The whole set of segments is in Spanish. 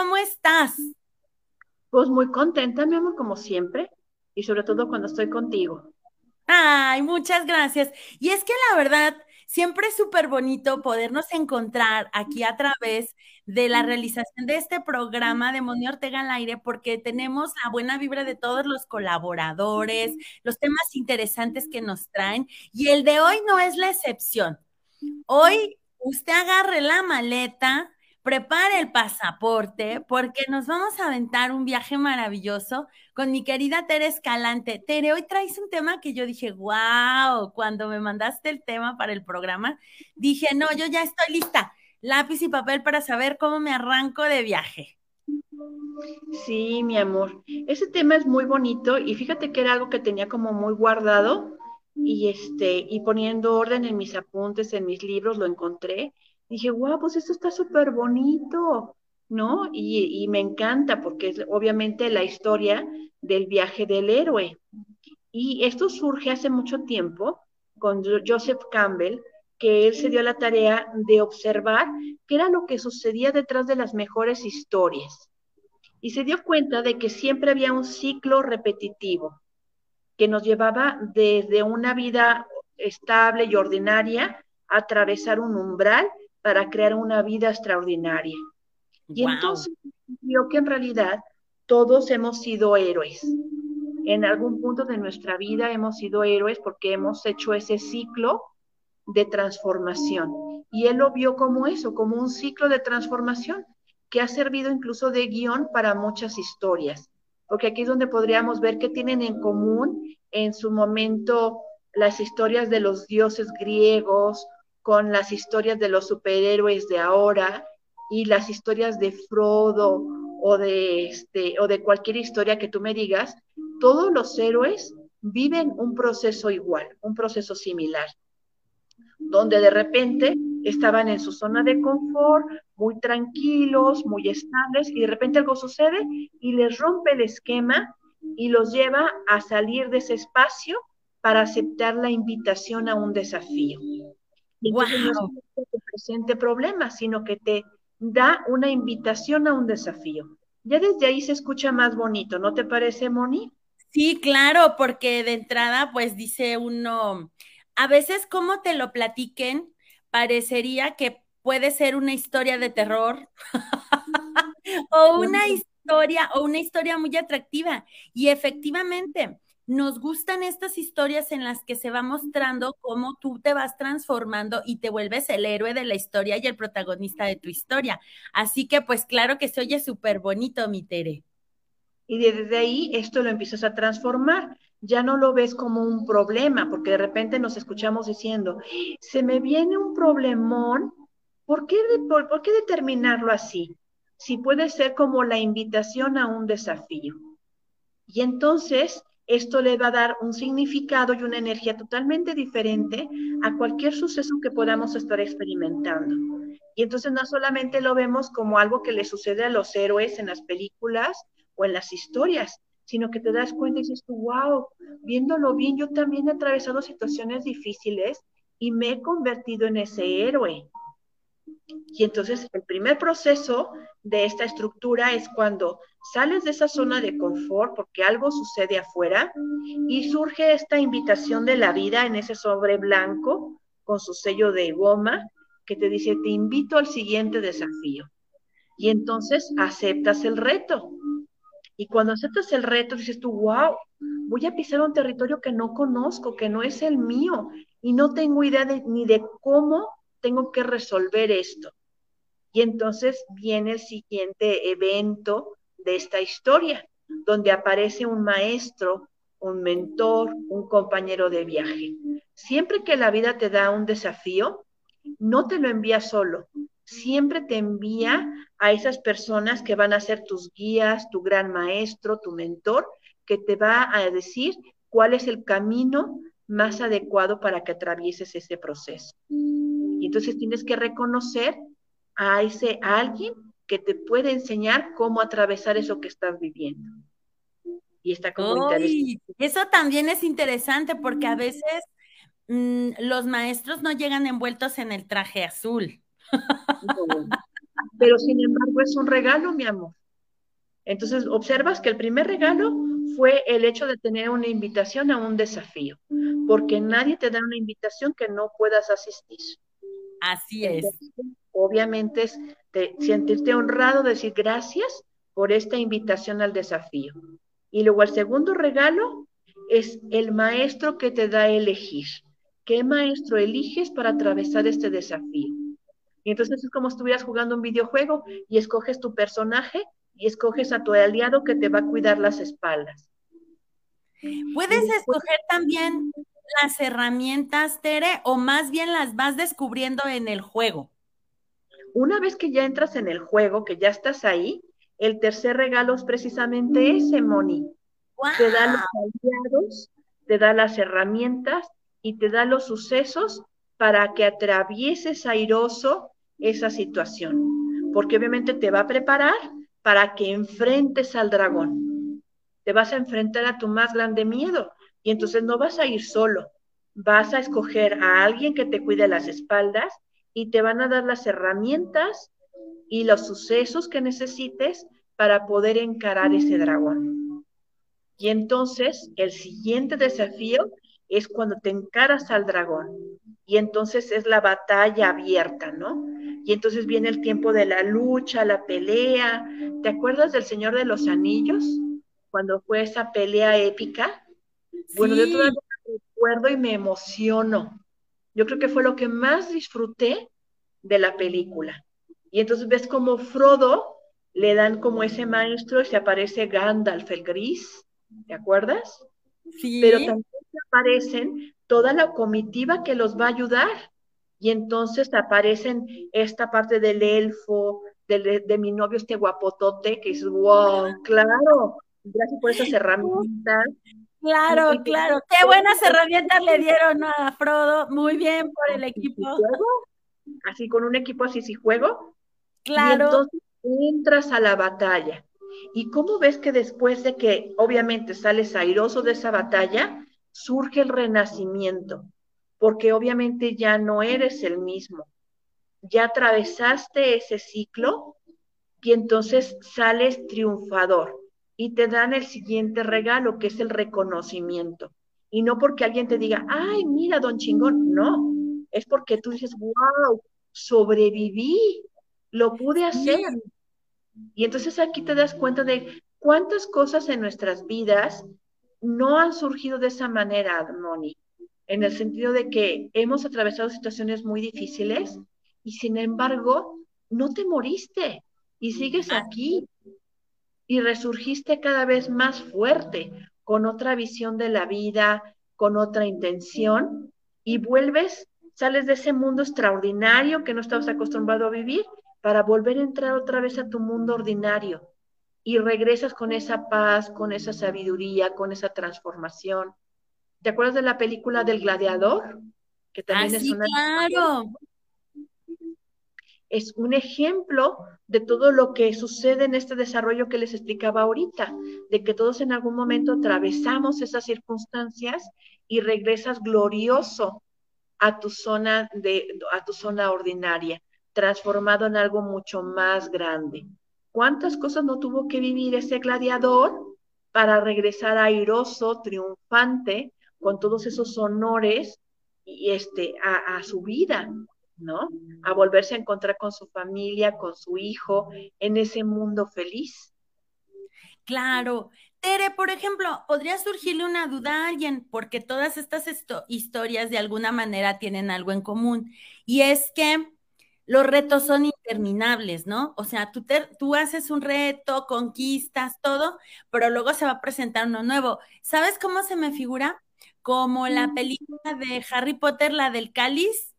¿cómo estás? Pues muy contenta, mi amor, como siempre, y sobre todo cuando estoy contigo. Ay, muchas gracias. Y es que la verdad, siempre es súper bonito podernos encontrar aquí a través de la realización de este programa de Moni Ortega al aire, porque tenemos la buena vibra de todos los colaboradores, los temas interesantes que nos traen, y el de hoy no es la excepción. Hoy usted agarre la maleta, prepare el pasaporte, porque nos vamos a aventar un viaje maravilloso con mi querida Tere Escalante. Tere, hoy traes un tema que yo dije, wow, cuando me mandaste el tema para el programa, dije, no, yo ya estoy lista, lápiz y papel para saber cómo me arranco de viaje. Sí, mi amor, ese tema es muy bonito y fíjate que era algo que tenía como muy guardado y este, y poniendo orden en mis apuntes, en mis libros, lo encontré. Dije, guau, pues esto está súper bonito, ¿no? Y, y, me encanta porque es obviamente la historia del viaje del héroe. Y esto surge hace mucho tiempo con Joseph Campbell, que él se dio la tarea de observar qué era lo que sucedía detrás de las mejores historias. Y se dio cuenta de que siempre había un ciclo repetitivo que nos llevaba desde una vida estable y ordinaria a atravesar un umbral para crear una vida extraordinaria. Y entonces vio que en realidad todos hemos sido héroes. En algún punto de nuestra vida hemos sido héroes porque hemos hecho ese ciclo de transformación. Y él lo vio como eso, como un ciclo de transformación que ha servido incluso de guion para muchas historias porque aquí es donde podríamos ver qué tienen en común en su momento las historias de los dioses griegos con las historias de los superhéroes de ahora y las historias de Frodo o de este o de cualquier historia que tú me digas, todos los héroes viven un proceso igual, un proceso similar, donde de repente estaban en su zona de confort, muy tranquilos, muy estables, y de repente algo sucede y les rompe el esquema y los lleva a salir de ese espacio para aceptar la invitación a un desafío. Y no te presente problemas, sino que te da una invitación a un desafío. Ya desde ahí se escucha más bonito, ¿no te parece, Moni? Sí, claro, porque de entrada, pues dice uno, a veces como te lo platiquen, parecería que puede ser una historia de terror o una historia o una historia muy atractiva. Y efectivamente, nos gustan estas historias en las que se va mostrando cómo tú te vas transformando y te vuelves el héroe de la historia y el protagonista de tu historia. Así que pues claro que se oye súper bonito, mi Tere. Y desde ahí esto lo empiezas a transformar ya no lo ves como un problema, porque de repente nos escuchamos diciendo, se me viene un problemón, ¿por qué, por, qué determinarlo así? Si puede ser como la invitación a un desafío. Y entonces esto le va a dar un significado y una energía totalmente diferente a cualquier suceso que podamos estar experimentando. Y entonces no solamente lo vemos como algo que le sucede a los héroes en las películas o en las historias, sino que te das cuenta y dices tú, wow, viéndolo bien, yo también he atravesado situaciones difíciles y me he convertido en ese héroe. Y entonces el primer proceso de esta estructura es cuando sales de esa zona de confort porque algo sucede afuera y surge esta invitación de la vida en ese sobre blanco con su sello de goma que te dice, te invito al siguiente desafío. Y entonces aceptas el reto. Y cuando aceptas el reto, dices tú, wow, voy a pisar un territorio que no conozco, que no es el mío, y no tengo idea ni de cómo tengo que resolver esto. Y entonces viene el siguiente evento de esta historia, donde aparece un maestro, un mentor, un compañero de viaje. Siempre que la vida te da un desafío, no te lo envía solo, siempre te envía a esas personas que van a ser tus guías, tu gran maestro, tu mentor, que te va a decir cuál es el camino más adecuado para que atravieses ese proceso. Y entonces tienes que reconocer a ese alguien que te puede enseñar cómo atravesar eso que estás viviendo. Y está como interesante. Eso también es interesante porque a veces mm, los maestros no llegan envueltos en el traje azul. Pero sin embargo es un regalo, mi amor. Entonces, observas que el primer regalo fue el hecho de tener una invitación a un desafío, porque nadie te da una invitación que no puedas asistir. Así es. obviamente es sentirte honrado, decir gracias por esta invitación al desafío. Y luego el segundo regalo es el maestro que te da a elegir. ¿Qué maestro eliges para atravesar este desafío? Y entonces es como si estuvieras jugando un videojuego y escoges tu personaje y escoges a tu aliado que te va a cuidar las espaldas. Puedes escoger también las herramientas, Tere, o más bien las vas descubriendo en el juego. Una vez que ya entras en el juego, que ya estás ahí, el tercer regalo es precisamente ese, Moni. Te da los aliados, te da las herramientas y te da los sucesos para que atravieses airoso esa situación. Porque obviamente te va a preparar para que enfrentes al dragón. Te vas a enfrentar a tu más grande miedo y entonces no vas a ir solo. Vas a escoger a alguien que te cuide las espaldas y te van a dar las herramientas y los sucesos que necesites para poder encarar ese dragón. Y entonces el siguiente desafío es cuando te encaras al dragón. Y entonces es la batalla abierta, ¿no? Y entonces viene el tiempo de la lucha, la pelea. ¿Te acuerdas del Señor de los Anillos? Cuando fue esa pelea épica. Bueno, yo todavía recuerdo y me emociono. Yo creo que fue lo que más disfruté de la película. Y entonces ves como Frodo le dan como ese maestro y se aparece Gandalf el gris, ¿te acuerdas? Sí. Pero también aparecen toda la comitiva que los va a ayudar. Y entonces aparecen esta parte del elfo, de, de mi novio este guapotote, que es wow, claro, gracias por esas herramientas. Claro, claro. Qué buenas herramientas le dieron a Frodo. Muy bien por el equipo. Así con un equipo así si juego. Claro. Y entonces entras a la batalla. ¿Y cómo ves que después de que obviamente sales airoso de esa batalla, surge el renacimiento? Porque obviamente ya no eres el mismo. Ya atravesaste ese ciclo y entonces sales triunfador y te dan el siguiente regalo, que es el reconocimiento. Y no porque alguien te diga, ay, mira, don chingón, no, es porque tú dices, wow, sobreviví, lo pude hacer. Y entonces aquí te das cuenta de cuántas cosas en nuestras vidas no han surgido de esa manera, Moni, en el sentido de que hemos atravesado situaciones muy difíciles y sin embargo no te moriste y sigues aquí y resurgiste cada vez más fuerte, con otra visión de la vida, con otra intención, y vuelves, sales de ese mundo extraordinario que no estabas acostumbrado a vivir para volver a entrar otra vez a tu mundo ordinario y regresas con esa paz, con esa sabiduría, con esa transformación. ¿Te acuerdas de la película del gladiador? Que también ah, es una claro es un ejemplo de todo lo que sucede en este desarrollo que les explicaba ahorita, de que todos en algún momento atravesamos esas circunstancias y regresas glorioso a tu zona de a tu zona ordinaria, transformado en algo mucho más grande. ¿Cuántas cosas no tuvo que vivir ese gladiador para regresar airoso, triunfante, con todos esos honores y este a, a su vida? ¿No? A volverse a encontrar con su familia, con su hijo, en ese mundo feliz. Claro. Tere, por ejemplo, podría surgirle una duda a alguien, porque todas estas historias de alguna manera tienen algo en común, y es que los retos son interminables, ¿no? O sea, tú, tú haces un reto, conquistas todo, pero luego se va a presentar uno nuevo. ¿Sabes cómo se me figura? Como la película de Harry Potter, la del cáliz,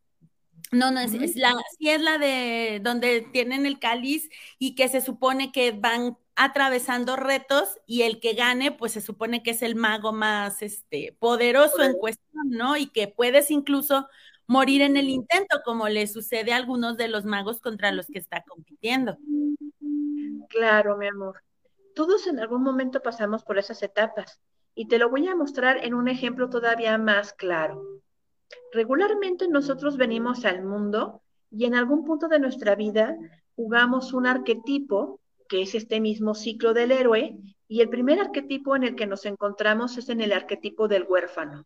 no, no, es, la, sí es la de donde tienen el cáliz y que se supone que van atravesando retos y el que gane, pues se supone que es el mago más este, poderoso en cuestión, ¿no? Y que puedes incluso morir en el intento, como le sucede a algunos de los magos contra los que está compitiendo. Claro, mi amor. Todos en algún momento pasamos por esas etapas y te lo voy a mostrar en un ejemplo todavía más claro. Regularmente nosotros venimos al mundo Y en algún punto de nuestra vida jugamos un arquetipo, que es este mismo ciclo del héroe, y el primer arquetipo en el que nos encontramos es en el arquetipo del huérfano.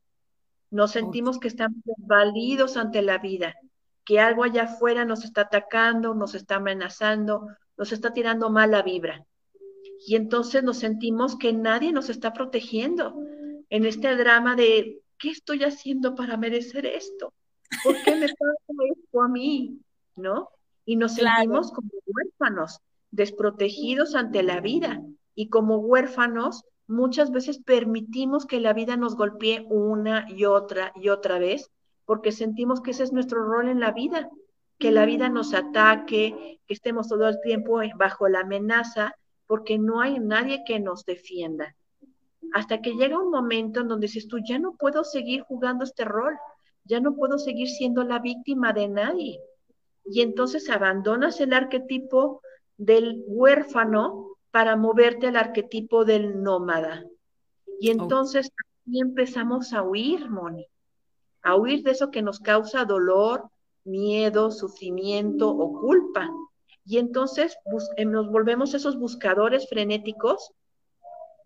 Nos sentimos que estamos validos ante la vida, que algo allá afuera nos está atacando, nos está amenazando, nos está tirando mala vibra. Y entonces nos sentimos que nadie nos está protegiendo en este drama de, ¿qué estoy haciendo para merecer esto? ¿Por qué me pasa esto a mí? ¿No? Y nos sentimos como huérfanos, desprotegidos ante la vida. Y como huérfanos, muchas veces permitimos que la vida nos golpee una y otra y otra vez, porque sentimos que ese es nuestro rol en la vida, que la vida nos ataque, que estemos todo el tiempo bajo la amenaza, porque no hay nadie que nos defienda. Hasta que llega un momento en donde dices tú, ya no puedo seguir jugando este rol, ya no puedo seguir siendo la víctima de nadie. Y entonces abandonas el arquetipo del huérfano para moverte al arquetipo del nómada. Y entonces aquí empezamos a huir, Moni, a huir de eso que nos causa dolor, miedo, sufrimiento o culpa. Y entonces eh, nos volvemos esos buscadores frenéticos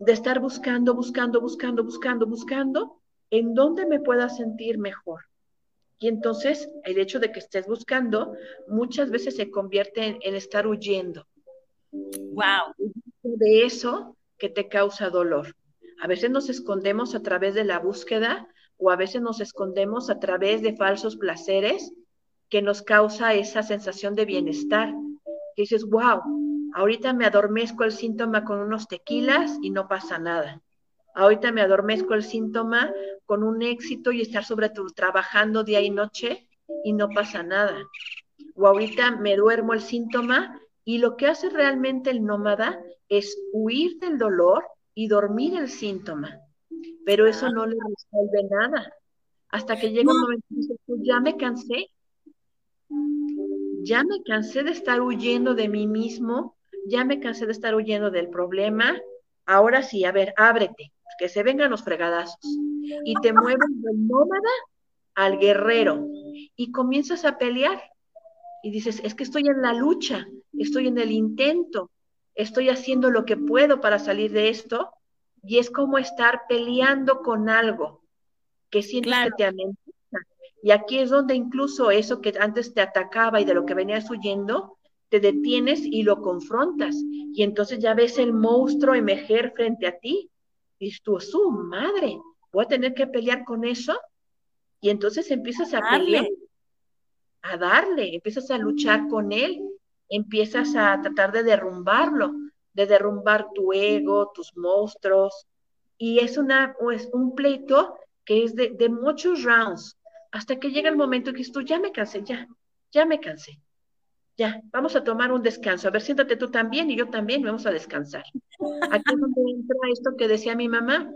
de estar buscando, buscando, buscando, buscando, buscando en dónde me pueda sentir mejor. Y entonces el hecho de que estés buscando muchas veces se convierte en estar huyendo. Wow. De eso que te causa dolor. A veces nos escondemos a través de la búsqueda o a veces nos escondemos a través de falsos placeres que nos causa esa sensación de bienestar. Que dices, wow, ahorita me adormezco el síntoma con unos tequilas y no pasa nada. Ahorita me adormezco el síntoma con un éxito y estar sobre tu trabajando día y noche y no pasa nada. O ahorita me duermo el síntoma y lo que hace realmente el nómada es huir del dolor y dormir el síntoma. Pero eso no le resuelve nada. Hasta que llega un momento y dice, pues ya me cansé. Ya me cansé de estar huyendo de mí mismo. Ya me cansé de estar huyendo del problema. Ahora sí, a ver, ábrete, que se vengan los fregadazos. Y te mueves del nómada al guerrero. Y comienzas a pelear. Y dices, es que estoy en la lucha estoy en el intento, estoy haciendo lo que puedo para salir de esto, y es como estar peleando con algo que sientes que te amenaza. Y aquí es donde incluso eso que antes te atacaba y de lo que venías huyendo, te detienes y lo confrontas. Y entonces ya ves el monstruo emerger frente a ti. Y tú, su madre, voy a tener que pelear con eso. Y entonces empiezas a pelear, a darle, empiezas a luchar con él empiezas a tratar de derrumbarlo, de derrumbar tu ego, tus monstruos. Y es una, pues, un pleito que es de, muchos rounds, hasta que llega el momento que tú ya me cansé, ya, ya me cansé. Ya, vamos a tomar un descanso. A ver, siéntate tú también y yo también, vamos a descansar. Aquí es donde entra esto que decía mi mamá,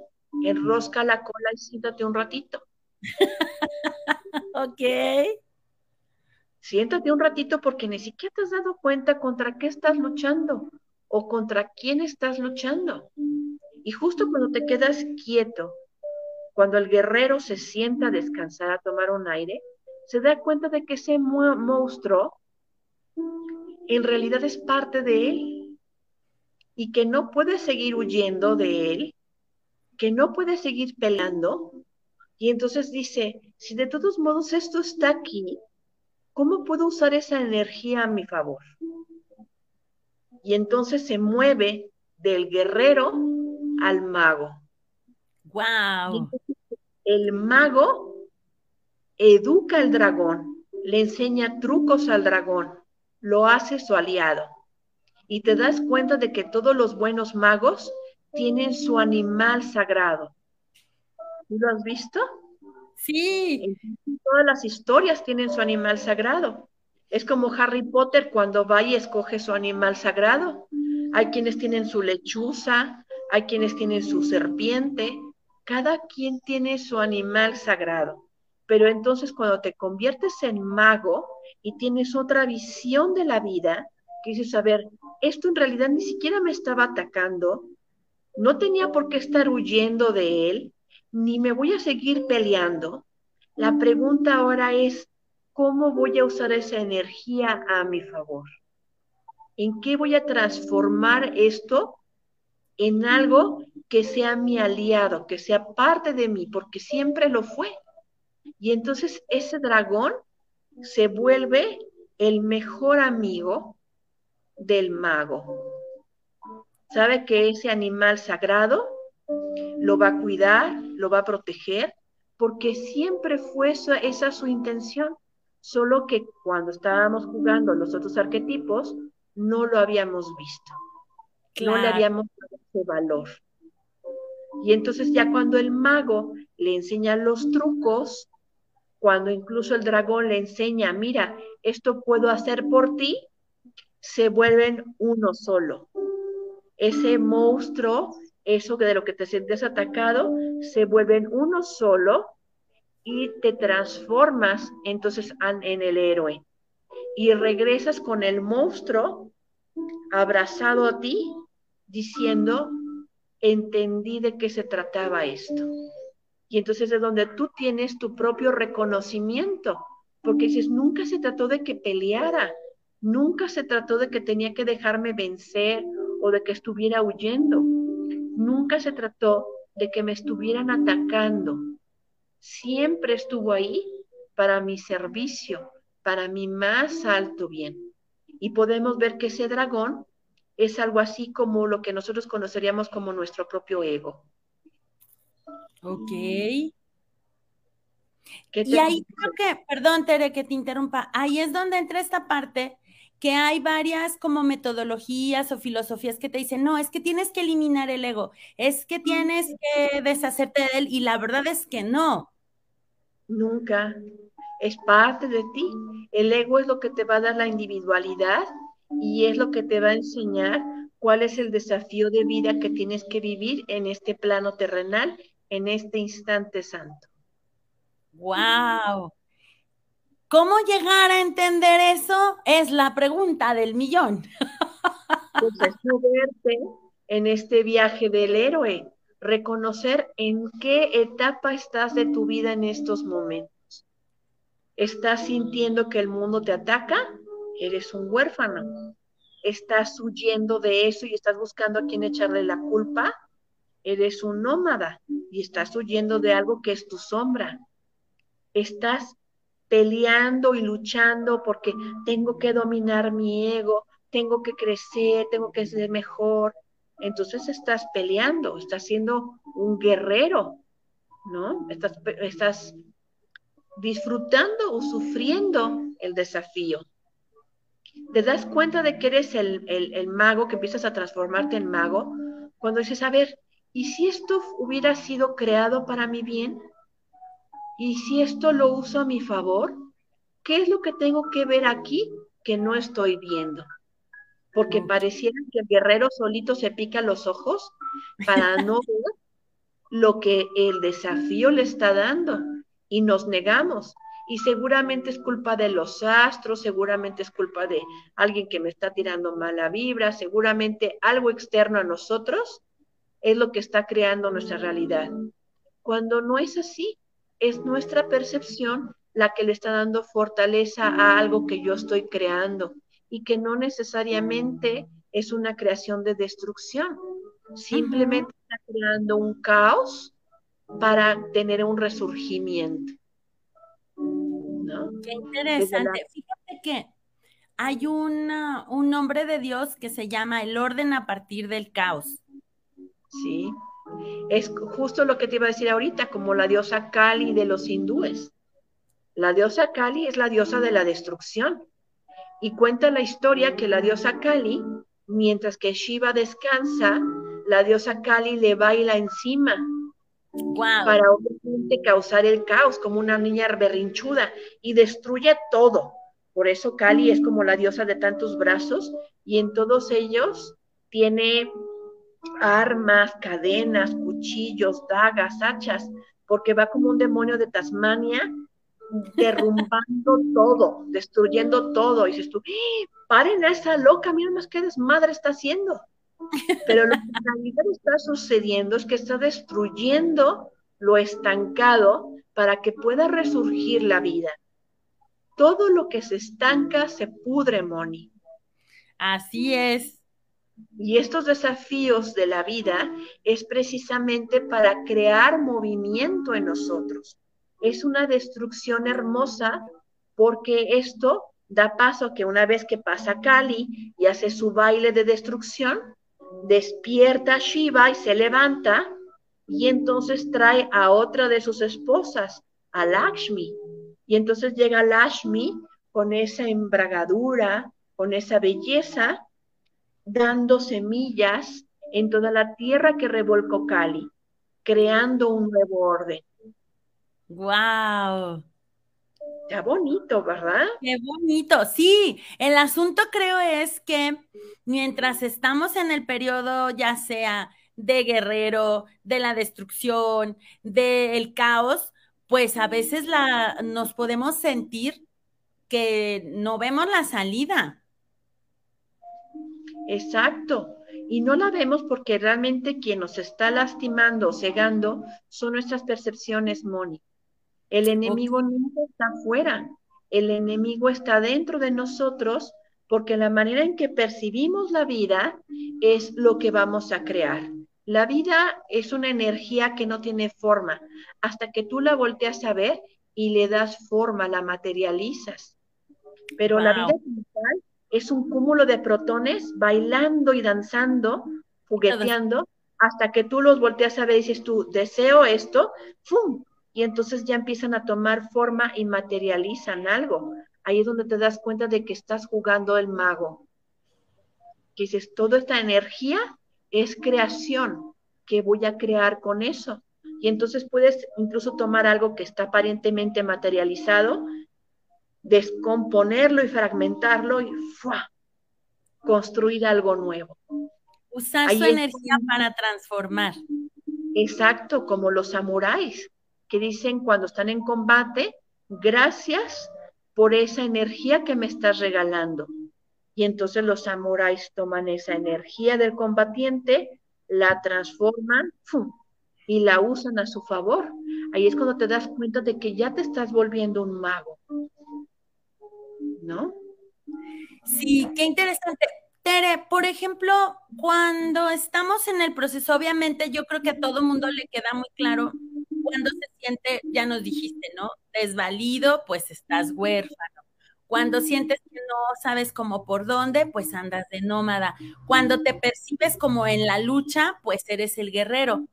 enrosca la cola y siéntate un ratito. ok siéntate un ratito porque ni siquiera te has dado cuenta contra qué estás luchando o contra quién estás luchando. Y justo cuando te quedas quieto, cuando el guerrero se sienta a descansar, a tomar un aire, se da cuenta de que ese monstruo en realidad es parte de él y que no puede seguir huyendo de él, que no puede seguir pelando. Y entonces dice, si de todos modos esto está aquí, ¿cómo puedo usar esa energía a mi favor? Y entonces se mueve del guerrero al mago. Wow. El mago educa al dragón, le enseña trucos al dragón, lo hace su aliado. Y te das cuenta de que todos los buenos magos tienen su animal sagrado. ¿Lo has visto? Sí. Todas las historias tienen su animal sagrado. Es como Harry Potter cuando va y escoge su animal sagrado. Hay quienes tienen su lechuza, hay quienes tienen su serpiente. Cada quien tiene su animal sagrado. Pero entonces cuando te conviertes en mago y tienes otra visión de la vida, que dices, a ver, esto en realidad ni siquiera me estaba atacando, no tenía por qué estar huyendo de él, ni me voy a seguir peleando. La pregunta ahora es, ¿cómo voy a usar esa energía a mi favor? ¿En qué voy a transformar esto en algo que sea mi aliado, que sea parte de mí, porque siempre lo fue? Y entonces ese dragón se vuelve el mejor amigo del mago. Sabe que ese animal sagrado lo va a cuidar, lo va a proteger, porque siempre fue esa, esa su intención, solo que cuando estábamos jugando los otros arquetipos, no lo habíamos visto, no le habíamos dado ese valor. Y entonces ya cuando el mago le enseña los trucos, cuando incluso el dragón le enseña, mira, esto puedo hacer por ti, se vuelven uno solo. Ese monstruo, eso de lo que te sientes atacado, se vuelven uno solo y te transformas entonces en el héroe. Y regresas con el monstruo abrazado a ti, diciendo, entendí de qué se trataba esto. Y entonces es donde tú tienes tu propio reconocimiento, porque dices, nunca se trató de que peleara, nunca se trató de que tenía que dejarme vencer o de que estuviera huyendo, nunca se trató de que me estuvieran atacando, siempre estuvo ahí para mi servicio, para mi más alto bien. Y podemos ver que ese dragón es algo así como lo que nosotros conoceríamos como nuestro propio ego. Ok. Y ahí creo que, perdón Tere que te interrumpa, ahí es donde entra esta parte que hay varias como metodologías o filosofías que te dicen, no, es que tienes que eliminar el ego, es que tienes que deshacerte de él y la verdad es que no. Nunca. Es parte de ti. El ego es lo que te va a dar la individualidad y es lo que te va a enseñar cuál es el desafío de vida que tienes que vivir en este plano terrenal en este instante santo. ¡Wow! ¿Cómo llegar a entender eso? Es la pregunta del millón. Pues es moverte en este viaje del héroe, reconocer en qué etapa estás de tu vida en estos momentos. ¿Estás sintiendo que el mundo te ataca? Eres un huérfano. ¿Estás huyendo de eso y estás buscando a quién echarle la culpa? eres un nómada y estás huyendo de algo que es tu sombra. Estás peleando y luchando porque tengo que dominar mi ego, tengo que crecer, tengo que ser mejor. Entonces estás peleando, estás siendo un guerrero, ¿no? Estás, estás disfrutando o sufriendo el desafío. Te das cuenta de que eres el, el mago, que empiezas a transformarte en mago, cuando dices, a ver, ¿Y si esto hubiera sido creado para mi bien? ¿Y si esto lo uso a mi favor? ¿Qué es lo que tengo que ver aquí que no estoy viendo? Porque pareciera que el guerrero solito se pica los ojos para no ver lo que el desafío le está dando y nos negamos. Y seguramente es culpa de los astros, seguramente es culpa de alguien que me está tirando mala vibra, seguramente algo externo a nosotros es lo que está creando nuestra realidad. Cuando no es así, es nuestra percepción la que le está dando fortaleza a algo que yo estoy creando y que no necesariamente es una creación de destrucción, simplemente está creando un caos para tener un resurgimiento. Qué interesante. Fíjate que hay un nombre de Dios que se llama el orden a partir del caos. ¿sí? Es justo lo que te iba a decir ahorita, como la diosa Kali de los hindúes. La diosa Kali es la diosa de la destrucción. Y cuenta la historia que la diosa Kali, mientras que Shiva descansa, la diosa Kali le baila encima para obviamente causar el caos, como una niña berrinchuda, y destruye todo. Por eso Kali es como la diosa de tantos brazos, y en todos ellos tiene armas, cadenas, cuchillos, dagas, hachas, porque va como un demonio de Tasmania derrumbando todo, destruyendo todo. Y dices tú, ¡Eh! paren a esa loca, mira más qué desmadre está haciendo. Pero lo que en realidad está sucediendo es que está destruyendo lo estancado para que pueda resurgir la vida. todo lo que se estanca se pudre, Moni. Así es. Y estos desafíos de la vida es precisamente para crear movimiento en nosotros. Es una destrucción hermosa porque esto da paso a que una vez que pasa Kali y hace su baile de destrucción, despierta Shiva y se levanta y entonces trae a otra de sus esposas, a Lakshmi. Y entonces llega Lakshmi con esa embragadura, con esa belleza, dando semillas en toda la tierra que revolcó Kali, creando un nuevo orden. ¡Wow! Está bonito, ¿verdad? Qué bonito. Sí, el asunto creo es que mientras estamos en el periodo ya sea de guerrero, de la destrucción, del caos, pues a veces la, nos podemos sentir que no vemos la salida. Exacto. Y no la vemos porque realmente quien nos está lastimando, cegando, son nuestras percepciones, Moni. El enemigo nunca está afuera, el enemigo está dentro de nosotros porque la manera en que percibimos la vida es lo que vamos a crear. La vida es una energía que no tiene forma hasta que tú la volteas a ver y le das forma, la materializas. Pero la vida es un cúmulo de protones bailando y danzando, jugueteando, hasta que tú los volteas a ver y dices tú, deseo esto, ¡fum! Y entonces ya empiezan a tomar forma y materializan algo. Ahí es donde te das cuenta de que estás jugando el mago. Que dices, toda esta energía es creación. ¿Qué voy a crear con eso? Y entonces puedes incluso tomar algo que está aparentemente materializado, descomponerlo y fragmentarlo y construir algo nuevo. Usar su energía para transformar. Exacto, como los samuráis que dicen cuando están en combate, gracias por esa energía que me estás regalando. Y entonces los samuráis toman esa energía del combatiente, la transforman y la usan a su favor. Ahí es cuando te das cuenta de que ya te estás volviendo un mago. ¿No? Sí, qué interesante. Tere, por ejemplo, cuando estamos en el proceso, obviamente yo creo que a todo mundo le queda muy claro cuando se siente, ya nos dijiste, ¿no? Desvalido, pues estás huérfano. Cuando sientes que no sabes cómo por dónde, pues andas de nómada. Cuando te percibes como en la lucha, pues eres el guerrero.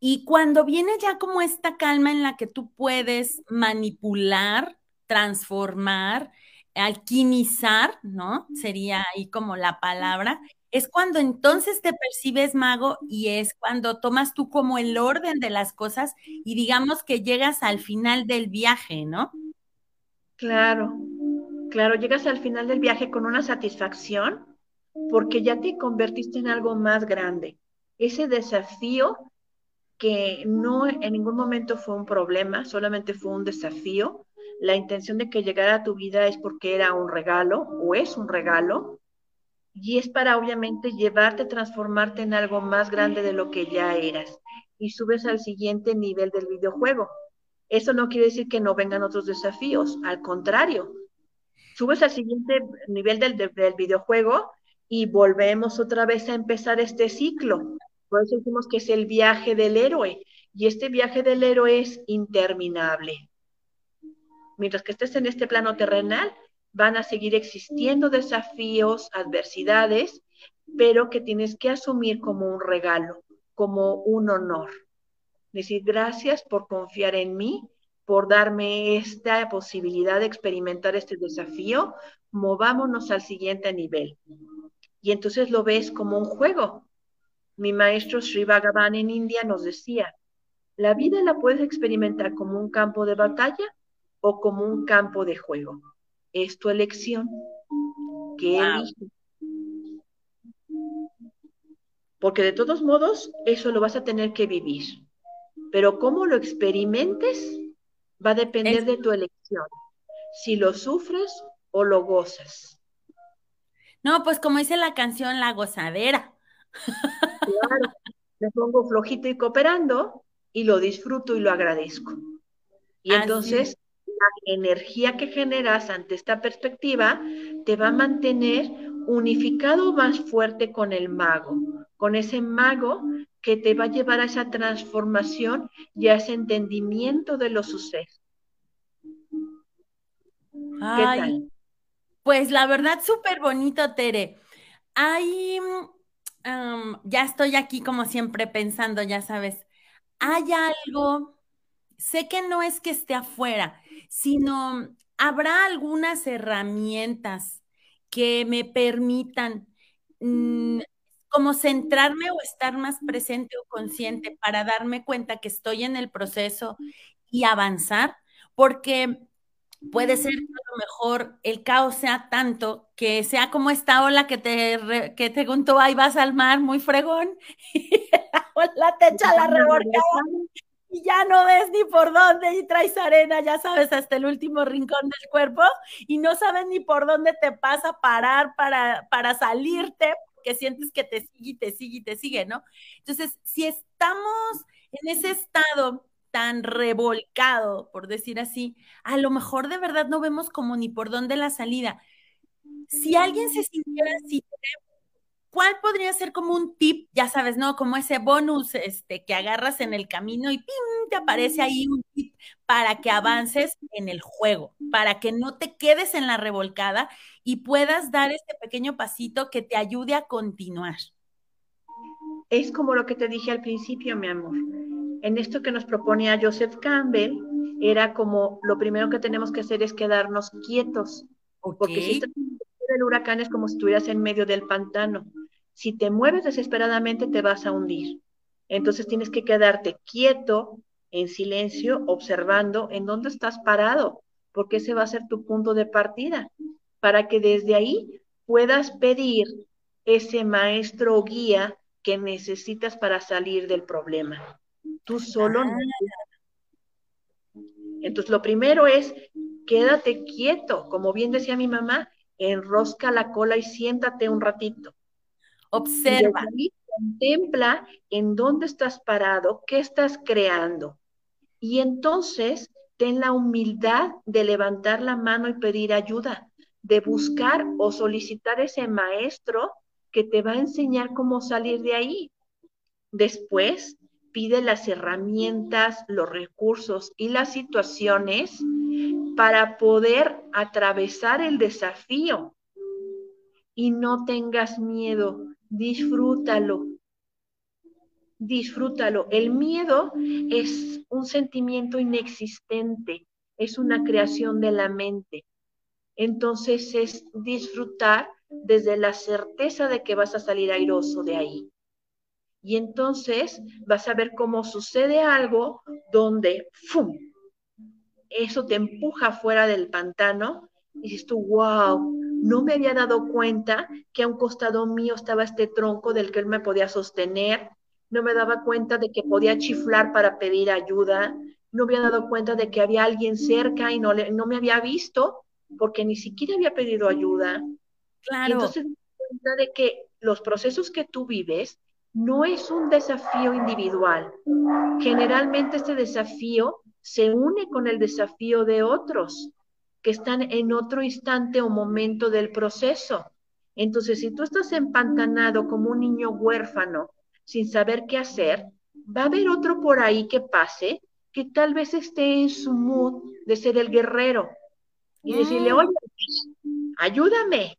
Y cuando viene ya como esta calma en la que tú puedes manipular, transformar, alquimizar, ¿no? Sería ahí como la palabra. Es cuando entonces te percibes mago y es cuando tomas tú como el orden de las cosas y digamos que llegas al final del viaje, ¿no? Claro, claro, llegas al final del viaje con una satisfacción porque ya te convertiste en algo más grande. Ese desafío que no en ningún momento fue un problema, solamente fue un desafío, la intención de que llegara a tu vida es porque era un regalo o es un regalo y es para obviamente llevarte, transformarte en algo más grande de lo que ya eras y subes al siguiente nivel del videojuego. Eso no quiere decir que no vengan otros desafíos, al contrario, subes al siguiente nivel del, videojuego y volvemos otra vez a empezar este ciclo. Por eso decimos que es el viaje del héroe y este viaje del héroe es interminable mientras que estés en este plano terrenal, van a seguir existiendo desafíos, adversidades, pero que tienes que asumir como un regalo, como un honor. Decir gracias por confiar en mí, por darme esta posibilidad de experimentar este desafío, movámonos al siguiente nivel. Y entonces lo ves como un juego. Mi maestro Sri Bhagavan en India nos decía, la vida la puedes experimentar como un campo de batalla o como un campo de juego. Es tu elección. ¿Qué eliges? Porque de todos modos, eso lo vas a tener que vivir. Pero cómo lo experimentes va a depender de tu elección. Si lo sufres o lo gozas. No, pues como dice la canción, la gozadera. Claro, me pongo flojito y cooperando y lo disfruto y lo agradezco. Y entonces la energía que generas ante esta perspectiva te va a mantener unificado más fuerte con el mago, con ese mago que te va a llevar a esa transformación y a ese entendimiento de los sucesos. Ay, Pues la verdad, súper bonito, Tere. Hay, ya estoy aquí como siempre pensando, ya sabes, hay algo, sé que no es que esté afuera, sino habrá algunas herramientas que me permitan mm, como centrarme o estar más presente o consciente para darme cuenta que estoy en el proceso y avanzar, porque puede ser que a lo mejor el caos sea tanto que sea como esta ola que te, que te contó, ahí vas al mar muy fregón y la ola te echa la revolcada y ya no ves ni por dónde y traes arena, ya sabes, hasta el último rincón del cuerpo y no sabes ni por dónde te pasa parar para, para salirte porque sientes que te sigue y te sigue y te sigue, ¿no? Entonces, si estamos en ese estado tan revolcado, por decir así, a lo mejor de verdad no vemos como ni por dónde la salida. Si alguien se sintiera así, ¿cuál podría ser como un tip, ya sabes, ¿no? Como ese bonus este, que agarras en el camino y ¡pim! te aparece ahí un tip para que avances en el juego, para que no te quedes en la revolcada y puedas dar este pequeño pasito que te ayude a continuar. Es como lo que te dije al principio, mi amor en esto que nos proponía Joseph Campbell, era como lo primero que tenemos que hacer es quedarnos quietos, porque si estás en el huracán es como si estuvieras en medio del pantano. Si te mueves desesperadamente te vas a hundir. Entonces tienes que quedarte quieto, en silencio, observando en dónde estás parado, porque ese va a ser tu punto de partida, para que desde ahí puedas pedir ese maestro o guía que necesitas para salir del problema. Tú solo no. Entonces, lo primero es, quédate quieto, como bien decía mi mamá, enrosca la cola y siéntate un ratito. Observa. Y contempla en dónde estás parado, qué estás creando. Y entonces, ten la humildad de levantar la mano y pedir ayuda, de buscar o solicitar ese maestro que te va a enseñar cómo salir de ahí. Después, pide las herramientas, los recursos y las situaciones para poder atravesar el desafío. Y no tengas miedo, disfrútalo. Disfrútalo. El miedo es un sentimiento inexistente, es una creación de la mente. Entonces es disfrutar desde la certeza de que vas a salir airoso de ahí. Y entonces vas a ver cómo sucede algo donde, ¡fum! Eso te empuja fuera del pantano y dices tú, wow, no me había dado cuenta que a un costado mío estaba este tronco del que él me podía sostener, no me daba cuenta de que podía chiflar para pedir ayuda, no me había dado cuenta de que había alguien cerca y no, le, no me había visto porque ni siquiera había pedido ayuda. Claro. Y entonces me cuenta de que los procesos que tú vives no es un desafío individual. Generalmente este desafío se une con el desafío de otros que están en otro instante o momento del proceso. Entonces, si tú estás empantanado como un niño huérfano sin saber qué hacer, va a haber otro por ahí que pase que tal vez esté en su mood de ser el guerrero y decirle, mm. oye, ayúdame.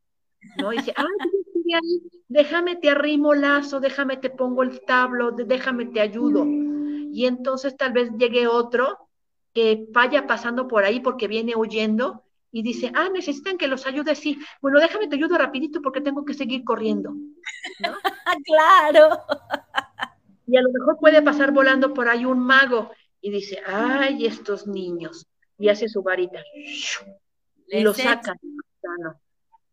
¿No? Y dice, ay, déjame te arrimo lazo, déjame te pongo el tablo, déjame te ayudo. Y entonces tal vez llegue otro que vaya pasando por ahí porque viene huyendo y dice, ah, necesitan que los ayude, sí. Bueno, déjame te ayudo rapidito porque tengo que seguir corriendo. claro. Y a lo mejor puede pasar volando por ahí un mago y dice, ay, estos niños. Y hace su varita. Y lo saca.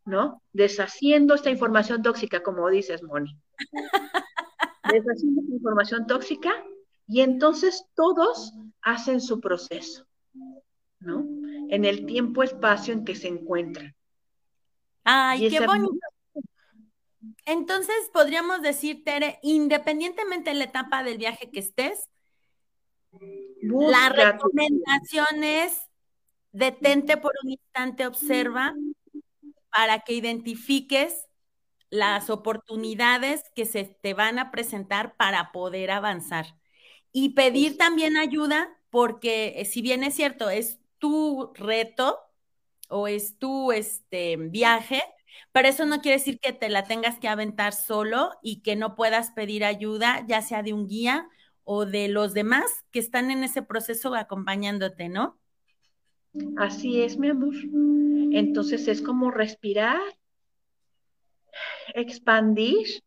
¿no? Deshaciendo esta información tóxica, como dices, Moni. Deshaciendo esta información tóxica y entonces todos hacen su proceso, ¿no? En el tiempo-espacio en que se encuentran. Ay, qué bonito. Entonces podríamos decir, Tere, independientemente de la etapa del viaje que estés, la recomendación es detente por un instante, observa para que identifiques las oportunidades que se te van a presentar para poder avanzar. Y pedir también ayuda, porque eh, si bien es cierto, es tu reto o es tu este, viaje, pero eso no quiere decir que te la tengas que aventar solo y que no puedas pedir ayuda, ya sea de un guía o de los demás que están en ese proceso acompañándote, ¿no? Así es, mi amor. Entonces es como respirar, expandir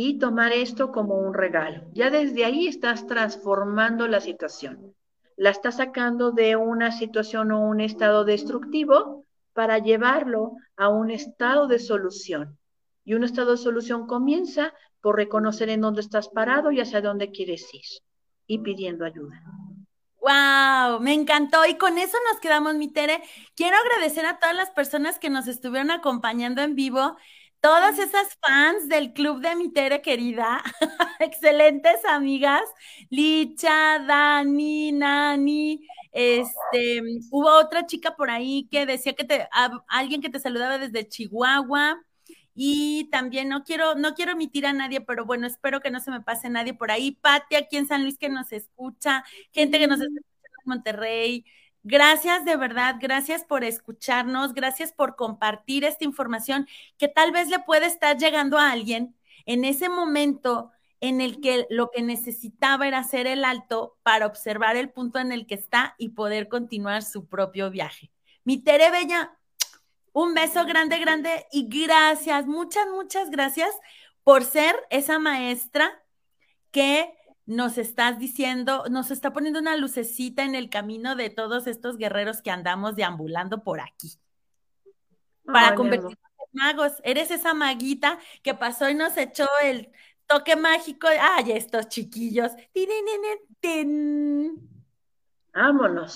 y tomar esto como un regalo. Ya desde ahí estás transformando la situación. La estás sacando de una situación o un estado destructivo para llevarlo a un estado de solución. Y un estado de solución comienza por reconocer en dónde estás parado y hacia dónde quieres ir y pidiendo ayuda. Wow, me encantó. Y con eso nos quedamos, mi Tere. Quiero agradecer a todas las personas que nos estuvieron acompañando en vivo, todas esas fans del club de mi Tere querida, excelentes amigas, Licha, Dani, Nani, este, hubo otra chica por ahí que decía que te, alguien que te saludaba desde Chihuahua. Y también no quiero, no quiero omitir a nadie, pero bueno, espero que no se me pase nadie por ahí. Pati, aquí en San Luis que nos escucha, gente que nos escucha en Monterrey. Gracias de verdad, gracias por escucharnos, gracias por compartir esta información que tal vez le puede estar llegando a alguien en ese momento en el que lo que necesitaba era hacer el alto para observar el punto en el que está y poder continuar su propio viaje. Mi Tere Bella, un beso grande, grande y gracias, muchas, muchas gracias por ser esa maestra que nos estás diciendo, nos está poniendo una lucecita en el camino de todos estos guerreros que andamos deambulando por aquí. Para convertirnos en magos. Eres esa maguita que pasó y nos echó el toque mágico. Ay, estos chiquillos. Vámonos.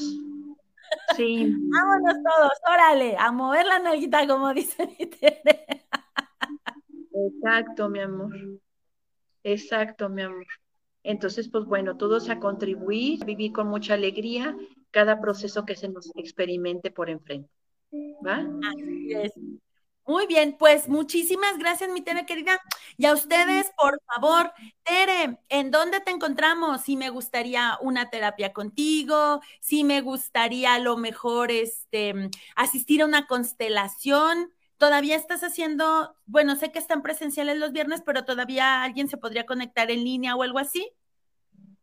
Sí. Vámonos todos, órale, a mover la nalguita, como dice mi Exacto, mi amor. Exacto, mi amor. Entonces, pues bueno, todos a contribuir, vivir con mucha alegría cada proceso que se nos experimente por enfrente. ¿Va? Así es. Muy bien, pues muchísimas gracias, mi Tere querida. Y a ustedes, por favor, Tere, ¿en dónde te encontramos? Si me gustaría una terapia contigo, si me gustaría a lo mejor este, asistir a una constelación. ¿Todavía estás haciendo, bueno, sé que están presenciales los viernes, pero todavía alguien se podría conectar en línea o algo así?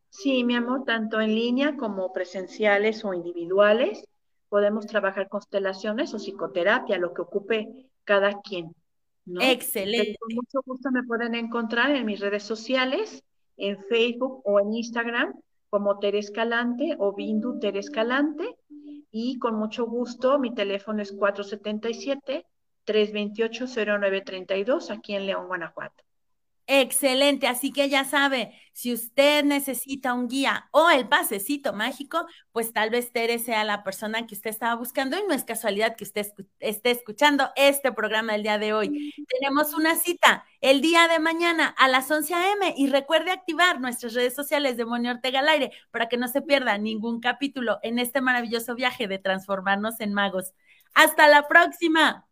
Sí, mi amor, tanto en línea como presenciales o individuales. Podemos trabajar constelaciones o psicoterapia, lo que ocupe cada quien. Excelente. Con mucho gusto me pueden encontrar en mis redes sociales, en Facebook o en Instagram, como Tere Escalante o Bindu Tere Escalante. Y con mucho gusto, mi teléfono es 477-328-0932 aquí en León, Guanajuato. Excelente, así que ya sabe, si usted necesita un guía o el pasecito mágico, pues tal vez Tere sea la persona que usted estaba buscando y no es casualidad que usted esté escuchando este programa el día de hoy. Tenemos una cita el día de mañana a las 11 a.m. y recuerde activar nuestras redes sociales de Moni Ortega al aire para que no se pierda ningún capítulo en este maravilloso viaje de transformarnos en magos. Hasta la próxima.